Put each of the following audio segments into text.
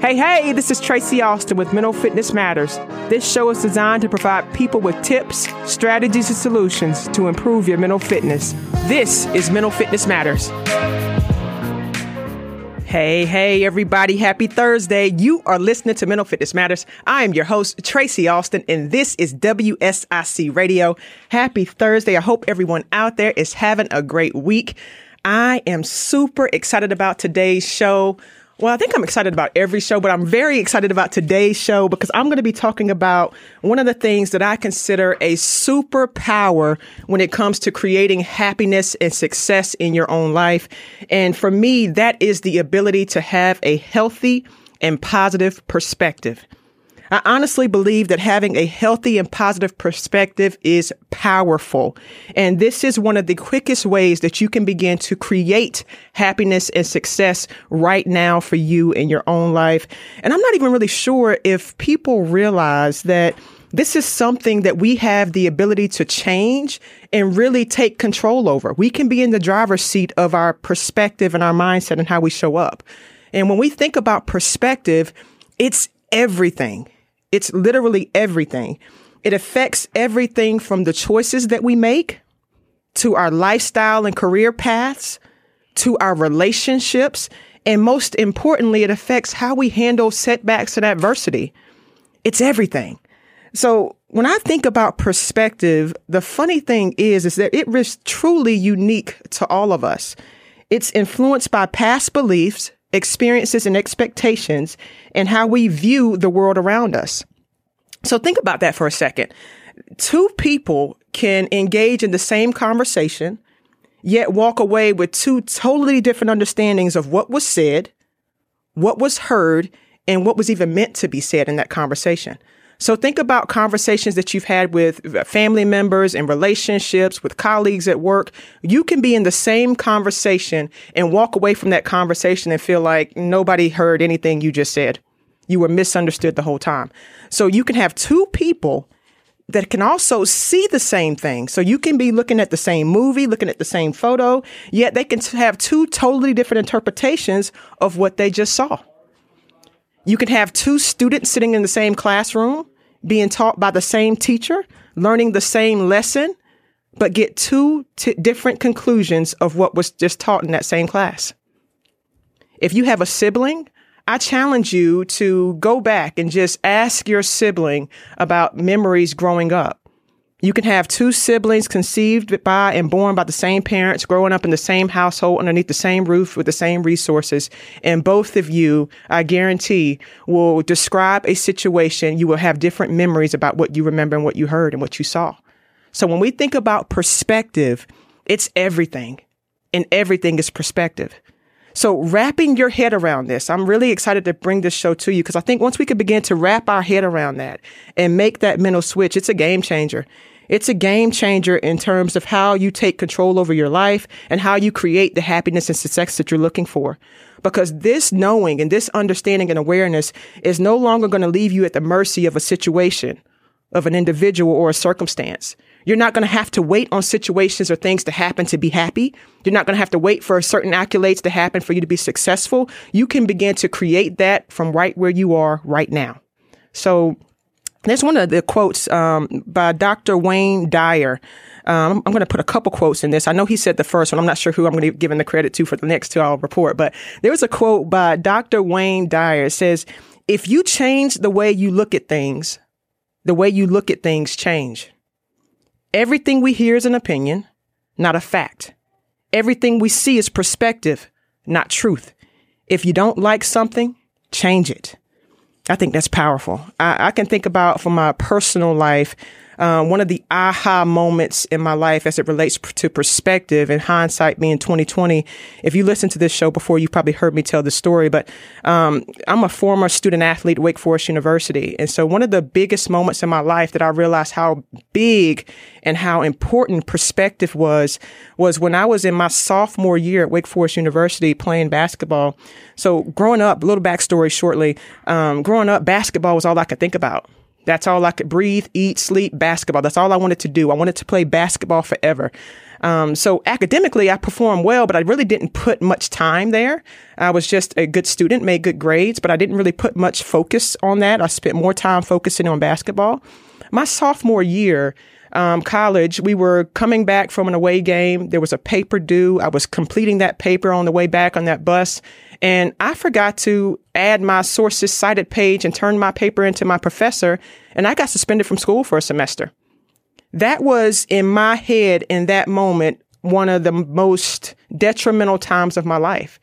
Hey, hey, this is Tracy Austin with Mental Fitness Matters. This show is designed to provide people with tips, strategies, and solutions to improve your mental fitness. This is Mental Fitness Matters. Hey, hey, everybody. Happy Thursday. You are listening to Mental Fitness Matters. I am your host, Tracy Austin, and this is WSIC Radio. Happy Thursday. I hope everyone out there is having a great week. I am super excited about today's show. Well, I think I'm excited about every show, but I'm very excited about today's show because I'm going to be talking about one of the things that I consider a superpower when it comes to creating happiness and success in your own life. And for me, that is the ability to have a healthy and positive perspective. I honestly believe that having a healthy and positive perspective is powerful. And this is one of the quickest ways that you can begin to create happiness and success right now for you in your own life. And I'm not even really sure if people realize that this is something that we have the ability to change and really take control over. We can be in the driver's seat of our perspective and our mindset and how we show up. And when we think about perspective, it's everything. It's literally everything. It affects everything from the choices that we make to our lifestyle and career paths to our relationships. And most importantly, it affects how we handle setbacks and adversity. It's everything. So when I think about perspective, the funny thing is, is that it is truly unique to all of us. It's influenced by past beliefs, experiences and expectations and how we view the world around us. So think about that for a second. Two people can engage in the same conversation, yet walk away with two totally different understandings of what was said, what was heard, and what was even meant to be said in that conversation. So think about conversations that you've had with family members and relationships with colleagues at work. You can be in the same conversation and walk away from that conversation and feel like nobody heard anything you just said. You were misunderstood the whole time. So you can have two people that can also see the same thing. So you can be looking at the same movie, looking at the same photo, yet they can have two totally different interpretations of what they just saw. You can have two students sitting in the same classroom, being taught by the same teacher, learning the same lesson, but get two t- different conclusions of what was just taught in that same class. If you have a sibling, I challenge you to go back and just ask your sibling about memories growing up. You can have two siblings conceived by and born by the same parents, growing up in the same household underneath the same roof with the same resources. And both of you, I guarantee, will describe a situation. You will have different memories about what you remember and what you heard and what you saw. So when we think about perspective, it's everything and everything is perspective. So wrapping your head around this, I'm really excited to bring this show to you because I think once we can begin to wrap our head around that and make that mental switch, it's a game changer. It's a game changer in terms of how you take control over your life and how you create the happiness and success that you're looking for. Because this knowing and this understanding and awareness is no longer going to leave you at the mercy of a situation, of an individual or a circumstance. You're not going to have to wait on situations or things to happen to be happy. You're not going to have to wait for certain accolades to happen for you to be successful. You can begin to create that from right where you are right now. So there's one of the quotes um, by Dr. Wayne Dyer. Um, I'm going to put a couple quotes in this. I know he said the first one. I'm not sure who I'm going to give the credit to for the next two I'll report. But there was a quote by Dr. Wayne Dyer. It says, "If you change the way you look at things, the way you look at things change. Everything we hear is an opinion, not a fact. Everything we see is perspective, not truth. If you don't like something, change it." I think that's powerful. I, I can think about from my personal life um, one of the aha moments in my life as it relates to perspective and hindsight being 2020. If you listen to this show before, you've probably heard me tell the story, but um, I'm a former student athlete at Wake Forest University. And so one of the biggest moments in my life that I realized how big and how important perspective was, was when I was in my sophomore year at Wake Forest University playing basketball. So growing up, a little backstory shortly, um, growing up, basketball was all I could think about That's all I could breathe, eat, sleep, basketball. That's all I wanted to do. I wanted to play basketball forever. Um, so academically, I performed well, but I really didn't put much time there. I was just a good student, made good grades, but I didn't really put much focus on that. I spent more time focusing on basketball. My sophomore year, um, college, we were coming back from an away game. There was a paper due. I was completing that paper on the way back on that bus. And I forgot to add my sources cited page and turn my paper into my professor. And I got suspended from school for a semester. That was in my head in that moment, one of the most detrimental times of my life.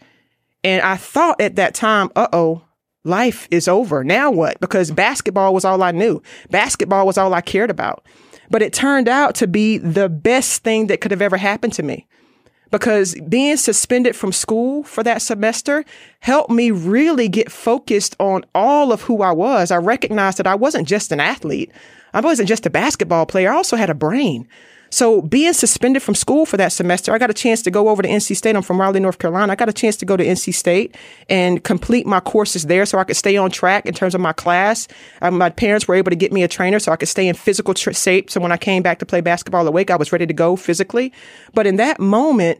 And I thought at that time, uh oh, life is over. Now what? Because basketball was all I knew. Basketball was all I cared about. But it turned out to be the best thing that could have ever happened to me because being suspended from school for that semester helped me really get focused on all of who I was. I recognized that I wasn't just an athlete. I wasn't just a basketball player. I also had a brain. So being suspended from school for that semester, I got a chance to go over to NC State. I'm from Raleigh, North Carolina. I got a chance to go to NC State and complete my courses there so I could stay on track in terms of my class. Um, my parents were able to get me a trainer so I could stay in physical shape. So when I came back to play basketball at Wake, I was ready to go physically. But in that moment,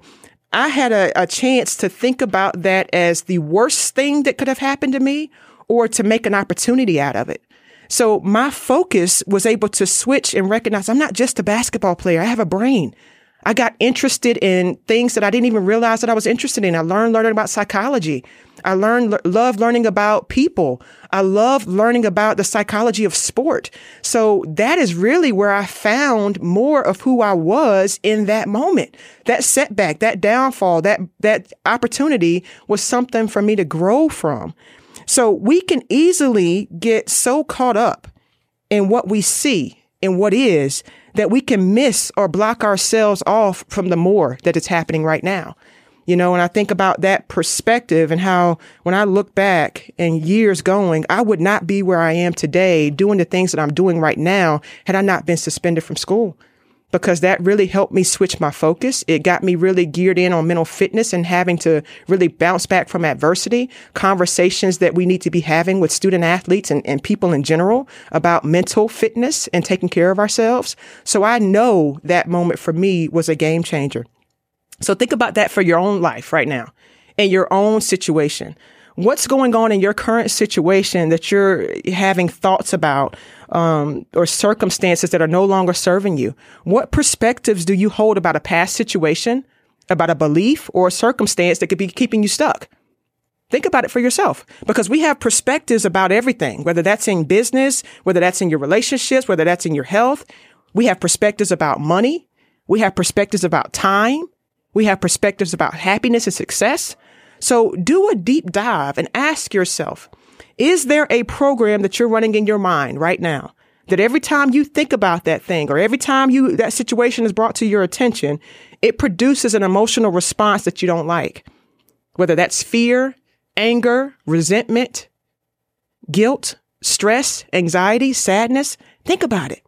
I had a, a chance to think about that as the worst thing that could have happened to me or to make an opportunity out of it. So my focus was able to switch and recognize I'm not just a basketball player. I have a brain. I got interested in things that I didn't even realize that I was interested in. I learned learning about psychology. I learned love learning about people. I love learning about the psychology of sport. So that is really where I found more of who I was in that moment. That setback, that downfall, that that opportunity was something for me to grow from. So we can easily get so caught up in what we see and what is that we can miss or block ourselves off from the more that is happening right now. You know, and I think about that perspective and how when I look back and years going, I would not be where I am today doing the things that I'm doing right now had I not been suspended from school because that really helped me switch my focus. It got me really geared in on mental fitness and having to really bounce back from adversity, conversations that we need to be having with student athletes and, and people in general about mental fitness and taking care of ourselves. So I know that moment for me was a game changer. So think about that for your own life right now in your own situation. What's going on in your current situation that you're having thoughts about um, or circumstances that are no longer serving you? What perspectives do you hold about a past situation, about a belief or a circumstance that could be keeping you stuck? Think about it for yourself because we have perspectives about everything, whether that's in business, whether that's in your relationships, whether that's in your health. We have perspectives about money. We have perspectives about time. We have perspectives about happiness and success. So do a deep dive and ask yourself, is there a program that you're running in your mind right now that every time you think about that thing or every time you that situation is brought to your attention, it produces an emotional response that you don't like? Whether that's fear, anger, resentment, guilt, stress, anxiety, sadness, think about it.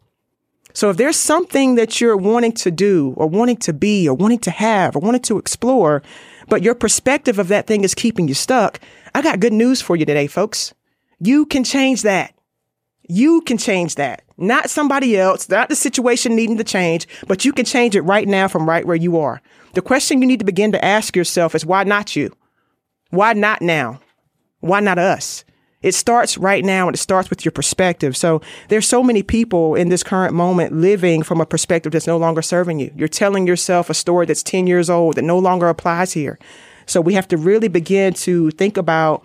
So if there's something that you're wanting to do or wanting to be or wanting to have or wanting to explore, but your perspective of that thing is keeping you stuck, I got good news for you today, folks. You can change that. You can change that. Not somebody else, not the situation needing to change, but you can change it right now from right where you are. The question you need to begin to ask yourself is why not you? Why not now? Why not us? It starts right now and it starts with your perspective. So there's so many people in this current moment living from a perspective that's no longer serving you. You're telling yourself a story that's 10 years old that no longer applies here. So we have to really begin to think about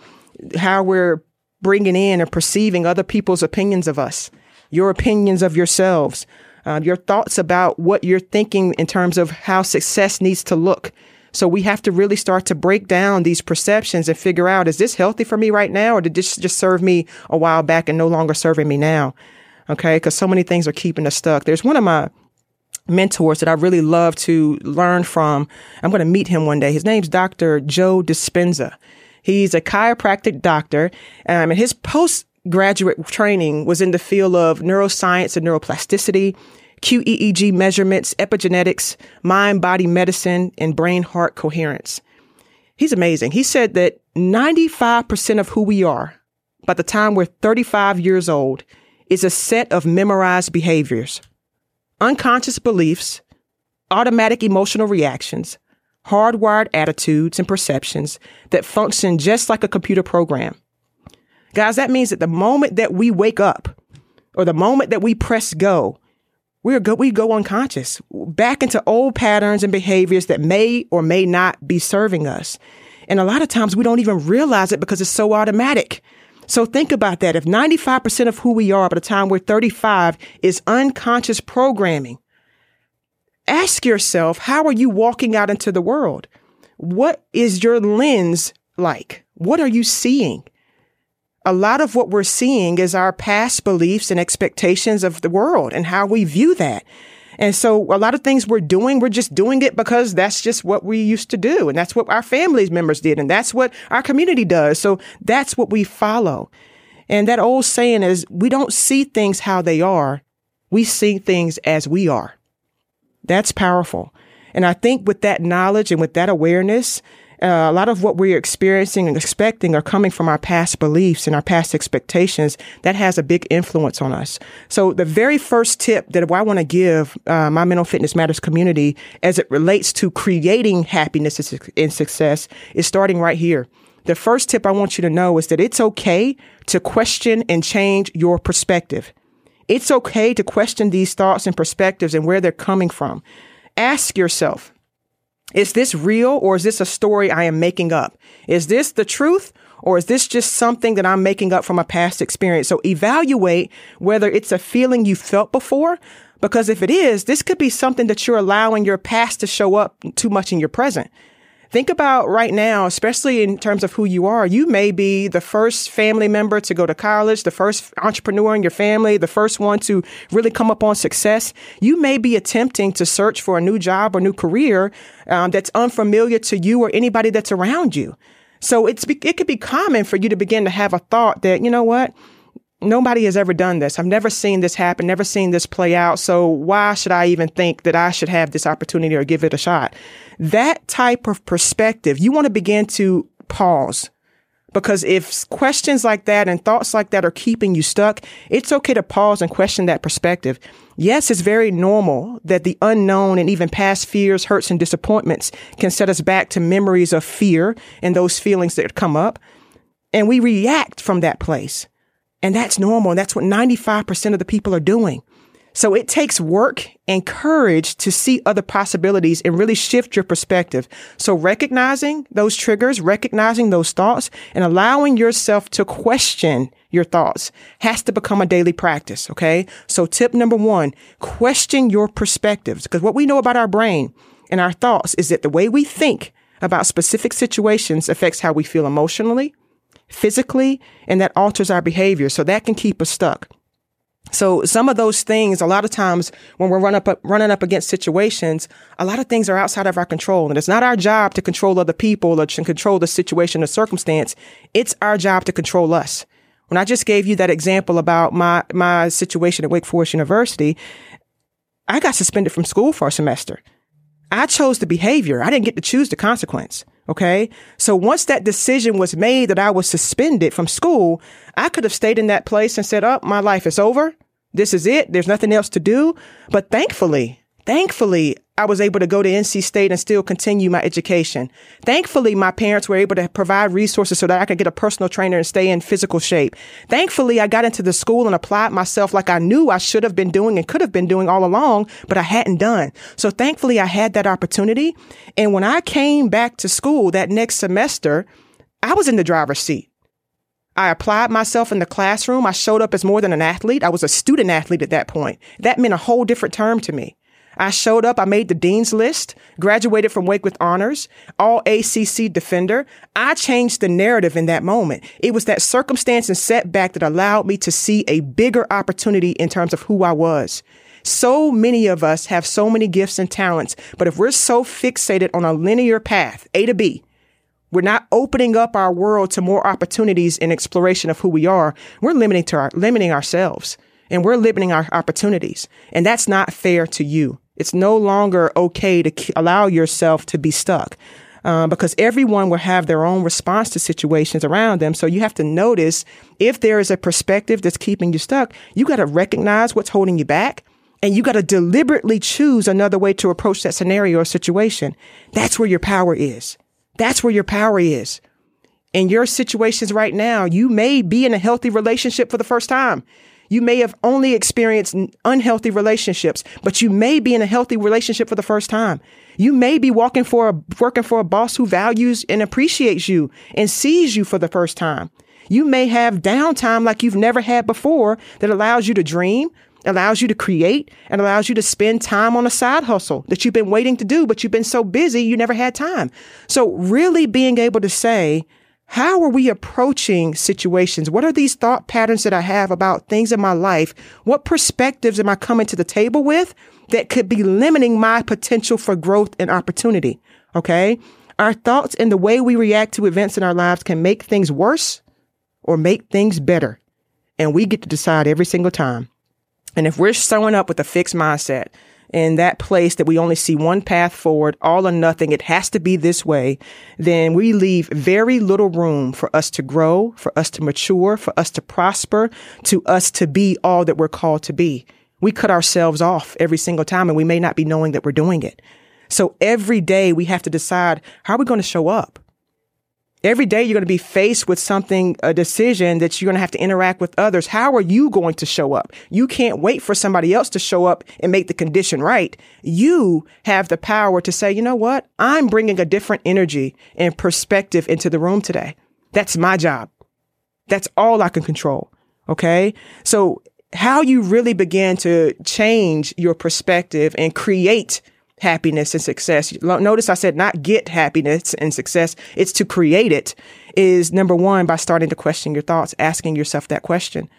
how we're bringing in and perceiving other people's opinions of us, your opinions of yourselves, uh, your thoughts about what you're thinking in terms of how success needs to look. So we have to really start to break down these perceptions and figure out, is this healthy for me right now? Or did this just serve me a while back and no longer serving me now? Okay. Cause so many things are keeping us stuck. There's one of my mentors that I really love to learn from. I'm going to meet him one day. His name's Dr. Joe Dispenza. He's a chiropractic doctor. Um, and his postgraduate training was in the field of neuroscience and neuroplasticity. QEEG measurements, epigenetics, mind body medicine, and brain heart coherence. He's amazing. He said that 95% of who we are by the time we're 35 years old is a set of memorized behaviors, unconscious beliefs, automatic emotional reactions, hardwired attitudes and perceptions that function just like a computer program. Guys, that means that the moment that we wake up or the moment that we press go, we're go, we go unconscious back into old patterns and behaviors that may or may not be serving us. And a lot of times we don't even realize it because it's so automatic. So think about that. If 95% of who we are by the time we're 35 is unconscious programming, ask yourself, how are you walking out into the world? What is your lens like? What are you seeing? A lot of what we're seeing is our past beliefs and expectations of the world and how we view that. And so a lot of things we're doing, we're just doing it because that's just what we used to do. And that's what our families members did. And that's what our community does. So that's what we follow. And that old saying is we don't see things how they are. We see things as we are. That's powerful. And I think with that knowledge and with that awareness, uh, a lot of what we're experiencing and expecting are coming from our past beliefs and our past expectations. That has a big influence on us. So the very first tip that I want to give uh, my mental fitness matters community as it relates to creating happiness and success is starting right here. The first tip I want you to know is that it's okay to question and change your perspective. It's okay to question these thoughts and perspectives and where they're coming from. Ask yourself, is this real or is this a story I am making up? Is this the truth or is this just something that I'm making up from a past experience? So evaluate whether it's a feeling you felt before. Because if it is, this could be something that you're allowing your past to show up too much in your present. Think about right now, especially in terms of who you are. You may be the first family member to go to college, the first entrepreneur in your family, the first one to really come up on success. You may be attempting to search for a new job or new career um, that's unfamiliar to you or anybody that's around you. So it's it could be common for you to begin to have a thought that you know what nobody has ever done this. I've never seen this happen, never seen this play out. So why should I even think that I should have this opportunity or give it a shot? That type of perspective, you want to begin to pause. Because if questions like that and thoughts like that are keeping you stuck, it's okay to pause and question that perspective. Yes, it's very normal that the unknown and even past fears, hurts, and disappointments can set us back to memories of fear and those feelings that come up. And we react from that place. And that's normal. And that's what 95% of the people are doing. So it takes work and courage to see other possibilities and really shift your perspective. So recognizing those triggers, recognizing those thoughts and allowing yourself to question your thoughts has to become a daily practice. Okay. So tip number one, question your perspectives because what we know about our brain and our thoughts is that the way we think about specific situations affects how we feel emotionally, physically, and that alters our behavior. So that can keep us stuck. So some of those things, a lot of times when we're run up, running up against situations, a lot of things are outside of our control. And it's not our job to control other people or to control the situation or circumstance. It's our job to control us. When I just gave you that example about my, my situation at Wake Forest University, I got suspended from school for a semester. I chose the behavior. I didn't get to choose the consequence. Okay. So once that decision was made that I was suspended from school, I could have stayed in that place and said, Oh, my life is over. This is it. There's nothing else to do. But thankfully, thankfully, I was able to go to NC State and still continue my education. Thankfully, my parents were able to provide resources so that I could get a personal trainer and stay in physical shape. Thankfully, I got into the school and applied myself like I knew I should have been doing and could have been doing all along, but I hadn't done. So thankfully, I had that opportunity. And when I came back to school that next semester, I was in the driver's seat. I applied myself in the classroom. I showed up as more than an athlete. I was a student athlete at that point. That meant a whole different term to me. I showed up. I made the dean's list, graduated from Wake with honors, all ACC defender. I changed the narrative in that moment. It was that circumstance and setback that allowed me to see a bigger opportunity in terms of who I was. So many of us have so many gifts and talents, but if we're so fixated on a linear path, A to B, we're not opening up our world to more opportunities and exploration of who we are. We're limiting to our, limiting ourselves and we're limiting our opportunities. And that's not fair to you. It's no longer okay to allow yourself to be stuck. um, because everyone will have their own response to situations around them. So you have to notice if there is a perspective that's keeping you stuck, you got to recognize what's holding you back. And you got to deliberately choose another way to approach that scenario or situation. That's where your power is. That's where your power is. In your situations right now, you may be in a healthy relationship for the first time. You may have only experienced unhealthy relationships, but you may be in a healthy relationship for the first time. You may be walking for a, working for a boss who values and appreciates you and sees you for the first time. You may have downtime like you've never had before that allows you to dream, allows you to create, and allows you to spend time on a side hustle that you've been waiting to do, but you've been so busy you never had time. So really being able to say, how are we approaching situations? What are these thought patterns that I have about things in my life? What perspectives am I coming to the table with that could be limiting my potential for growth and opportunity? Okay. Our thoughts and the way we react to events in our lives can make things worse or make things better. And we get to decide every single time. And if we're showing up with a fixed mindset, in that place that we only see one path forward, all or nothing, it has to be this way, then we leave very little room for us to grow, for us to mature, for us to prosper, to us to be all that we're called to be. We cut ourselves off every single time and we may not be knowing that we're doing it. So every day we have to decide how are we going to show up? Every day you're going to be faced with something, a decision that you're going to have to interact with others. How are you going to show up? You can't wait for somebody else to show up and make the condition right. You have the power to say, you know what? I'm bringing a different energy and perspective into the room today. That's my job. That's all I can control. Okay. So how you really begin to change your perspective and create happiness and success. Notice I said not get happiness and success. It's to create it is number one by starting to question your thoughts, asking yourself that question.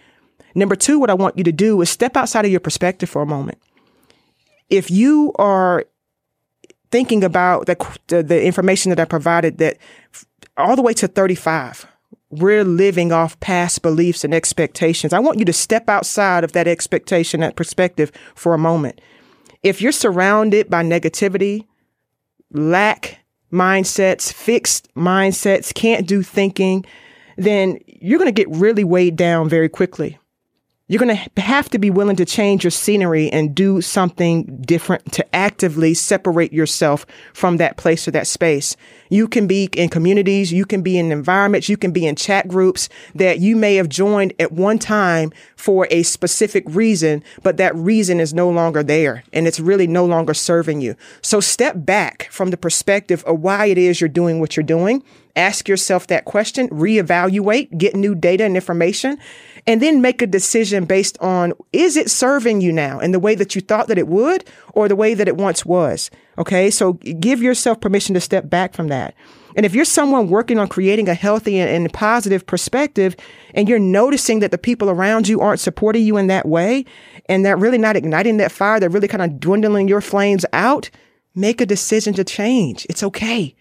Number two, what I want you to do is step outside of your perspective for a moment. If you are thinking about the, the, the information that I provided that all the way to 35, we're living off past beliefs and expectations. I want you to step outside of that expectation, that perspective for a moment if you're surrounded by negativity, lack mindsets, fixed mindsets, can't do thinking, then you're going to get really weighed down very quickly. You're going to have to be willing to change your scenery and do something different to actively separate yourself from that place or that space. You can be in communities, you can be in environments, you can be in chat groups that you may have joined at one time for a specific reason, but that reason is no longer there and it's really no longer serving you. So step back from the perspective of why it is you're doing what you're doing. Ask yourself that question, reevaluate, get new data and information, and then make a decision based on is it serving you now in the way that you thought that it would or the way that it once was? Okay. So give yourself permission to step back from that. And if you're someone working on creating a healthy and, positive perspective and you're noticing that the people around you aren't supporting you in that way and they're really not igniting that fire, they're really kind of dwindling your flames out, make a decision to change. It's okay.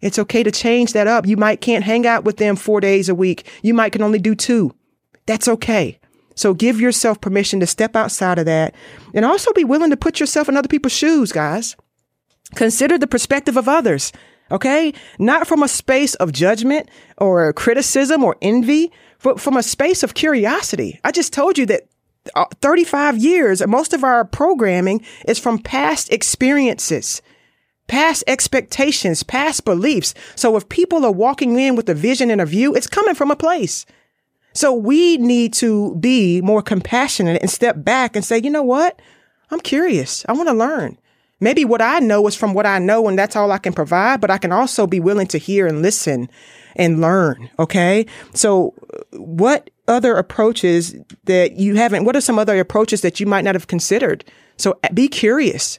It's okay to change that up. You might can't hang out with them four days a week. You might can only do two. That's okay. So give yourself permission to step outside of that and also be willing to put yourself in other people's shoes, guys. Consider the perspective of others. Okay. Not from a space of judgment or criticism or envy, but from a space of curiosity. I just told you that uh, 35 years, most of our programming is from past experiences, past expectations, past beliefs. So if people are walking in with a vision and a view, it's coming from a place. So we need to be more compassionate and step back and say, you know what? I'm curious. I want to learn. Maybe what I know is from what I know and that's all I can provide, but I can also be willing to hear and listen and learn. Okay. So what other approaches that you haven't, what are some other approaches that you might not have considered? So be curious.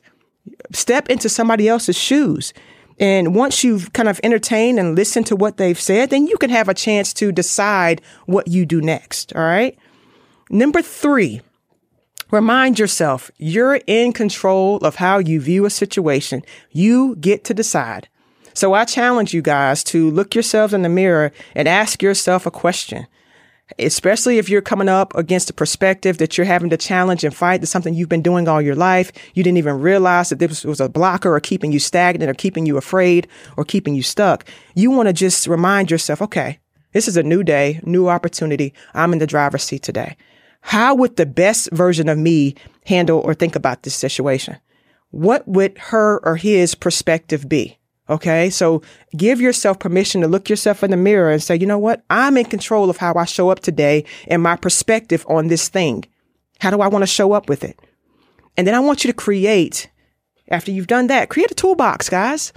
Step into somebody else's shoes. And once you've kind of entertained and listened to what they've said, then you can have a chance to decide what you do next. All right. Number three, remind yourself you're in control of how you view a situation. You get to decide. So I challenge you guys to look yourselves in the mirror and ask yourself a question. Especially if you're coming up against a perspective that you're having to challenge and fight to something you've been doing all your life. You didn't even realize that this was a blocker or keeping you stagnant or keeping you afraid or keeping you stuck. You want to just remind yourself, okay, this is a new day, new opportunity. I'm in the driver's seat today. How would the best version of me handle or think about this situation? What would her or his perspective be? Okay. So give yourself permission to look yourself in the mirror and say, you know what? I'm in control of how I show up today and my perspective on this thing. How do I want to show up with it? And then I want you to create, after you've done that, create a toolbox, guys.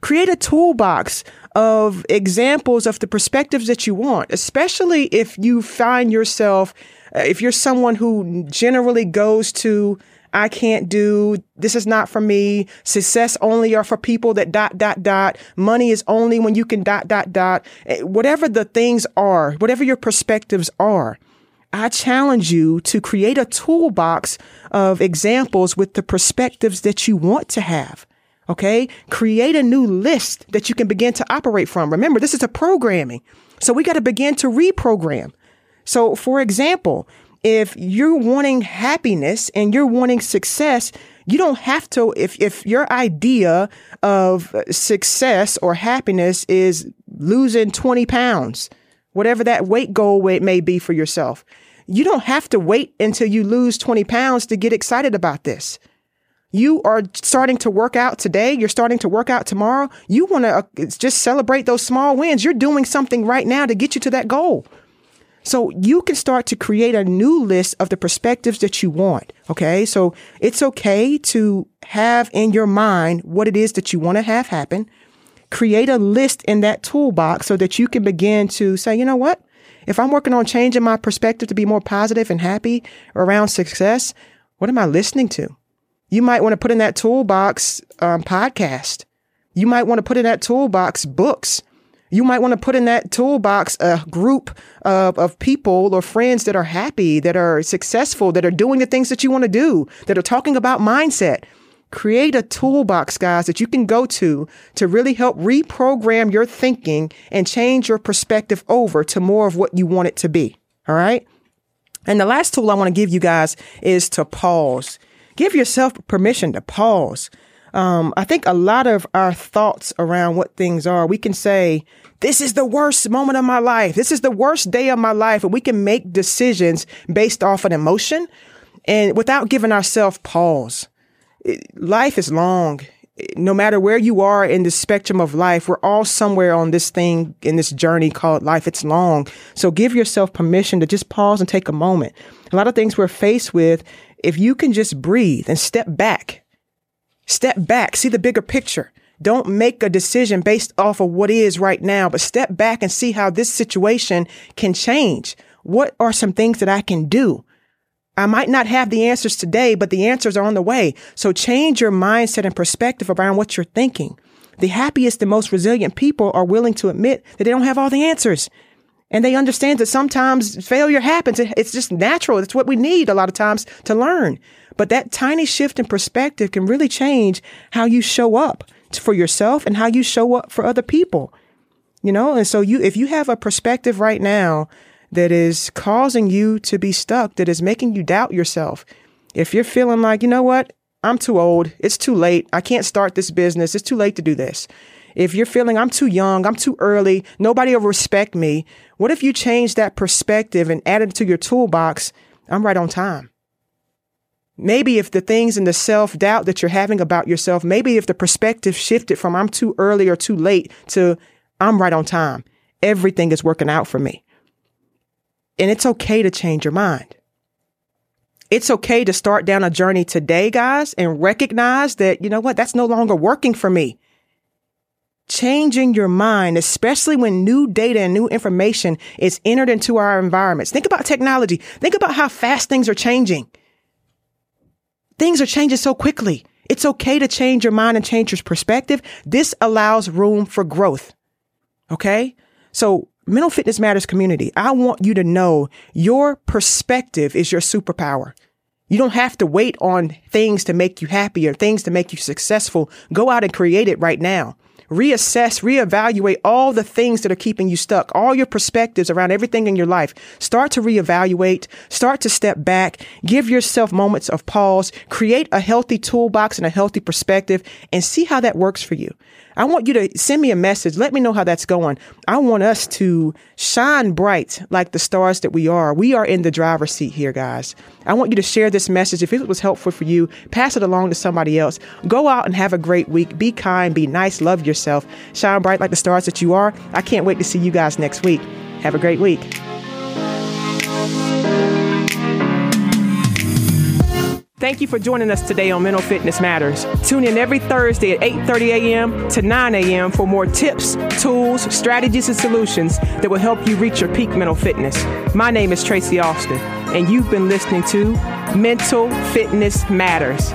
Create a toolbox of examples of the perspectives that you want, especially if you find yourself, uh, if you're someone who generally goes to I can't do, this is not for me. Success only are for people that dot, dot, dot. Money is only when you can dot, dot, dot. Eh, whatever the things are, whatever your perspectives are, I challenge you to create a toolbox of examples with the perspectives that you want to have. Okay. Create a new list that you can begin to operate from. Remember, this is a programming. So we got to begin to reprogram. So for example, if you're wanting happiness and you're wanting success, you don't have to, if, if your idea of success or happiness is losing 20 pounds, whatever that weight goal may be for yourself, you don't have to wait until you lose 20 pounds to get excited about this. You are starting to work out today. You're starting to work out tomorrow. You want to uh, just celebrate those small wins. You're doing something right now to get you to that goal. So you can start to create a new list of the perspectives that you want. Okay. So it's okay to have in your mind what it is that you want to have happen. Create a list in that toolbox so that you can begin to say, you know what? If I'm working on changing my perspective to be more positive and happy around success, what am I listening to? You might want to put in that toolbox um, podcast. You might want to put in that toolbox books. You might want to put in that toolbox a group of, of people or friends that are happy, that are successful, that are doing the things that you want to do, that are talking about mindset. Create a toolbox, guys, that you can go to to really help reprogram your thinking and change your perspective over to more of what you want it to be. All right. And the last tool I want to give you guys is to pause. Give yourself permission to pause. Um, I think a lot of our thoughts around what things are, we can say, this is the worst moment of my life. This is the worst day of my life. And we can make decisions based off an emotion and without giving ourselves pause. Life is long. No matter where you are in the spectrum of life, we're all somewhere on this thing in this journey called life. It's long. So give yourself permission to just pause and take a moment. A lot of things we're faced with, if you can just breathe and step back Step back, see the bigger picture. Don't make a decision based off of what is right now, but step back and see how this situation can change. What are some things that I can do? I might not have the answers today, but the answers are on the way. So change your mindset and perspective around what you're thinking. The happiest and most resilient people are willing to admit that they don't have all the answers. And they understand that sometimes failure happens. It's just natural. It's what we need a lot of times to learn. But that tiny shift in perspective can really change how you show up for yourself and how you show up for other people. You know, and so you, if you have a perspective right now that is causing you to be stuck, that is making you doubt yourself, if you're feeling like, you know what, I'm too old, it's too late, I can't start this business, it's too late to do this. If you're feeling I'm too young, I'm too early, nobody will respect me, what if you change that perspective and add it to your toolbox? I'm right on time. Maybe if the things and the self doubt that you're having about yourself, maybe if the perspective shifted from I'm too early or too late to I'm right on time, everything is working out for me. And it's okay to change your mind. It's okay to start down a journey today, guys, and recognize that, you know what, that's no longer working for me. Changing your mind, especially when new data and new information is entered into our environments. Think about technology. Think about how fast things are changing. Things are changing so quickly. It's okay to change your mind and change your perspective. This allows room for growth. Okay. So mental fitness matters community. I want you to know your perspective is your superpower. You don't have to wait on things to make you happy or things to make you successful. Go out and create it right now. Reassess, reevaluate all the things that are keeping you stuck, all your perspectives around everything in your life. Start to reevaluate, start to step back, give yourself moments of pause, create a healthy toolbox and a healthy perspective, and see how that works for you. I want you to send me a message. Let me know how that's going. I want us to shine bright like the stars that we are. We are in the driver's seat here, guys. I want you to share this message. If it was helpful for you, pass it along to somebody else. Go out and have a great week. Be kind, be nice, love yourself. Shine bright like the stars that you are. I can't wait to see you guys next week. Have a great week. Thank you for joining us today on Mental Fitness Matters. Tune in every Thursday at 8:30 a.m. to 9 a.m. for more tips, tools, strategies, and solutions that will help you reach your peak mental fitness. My name is Tracy Austin, and you've been listening to Mental Fitness Matters.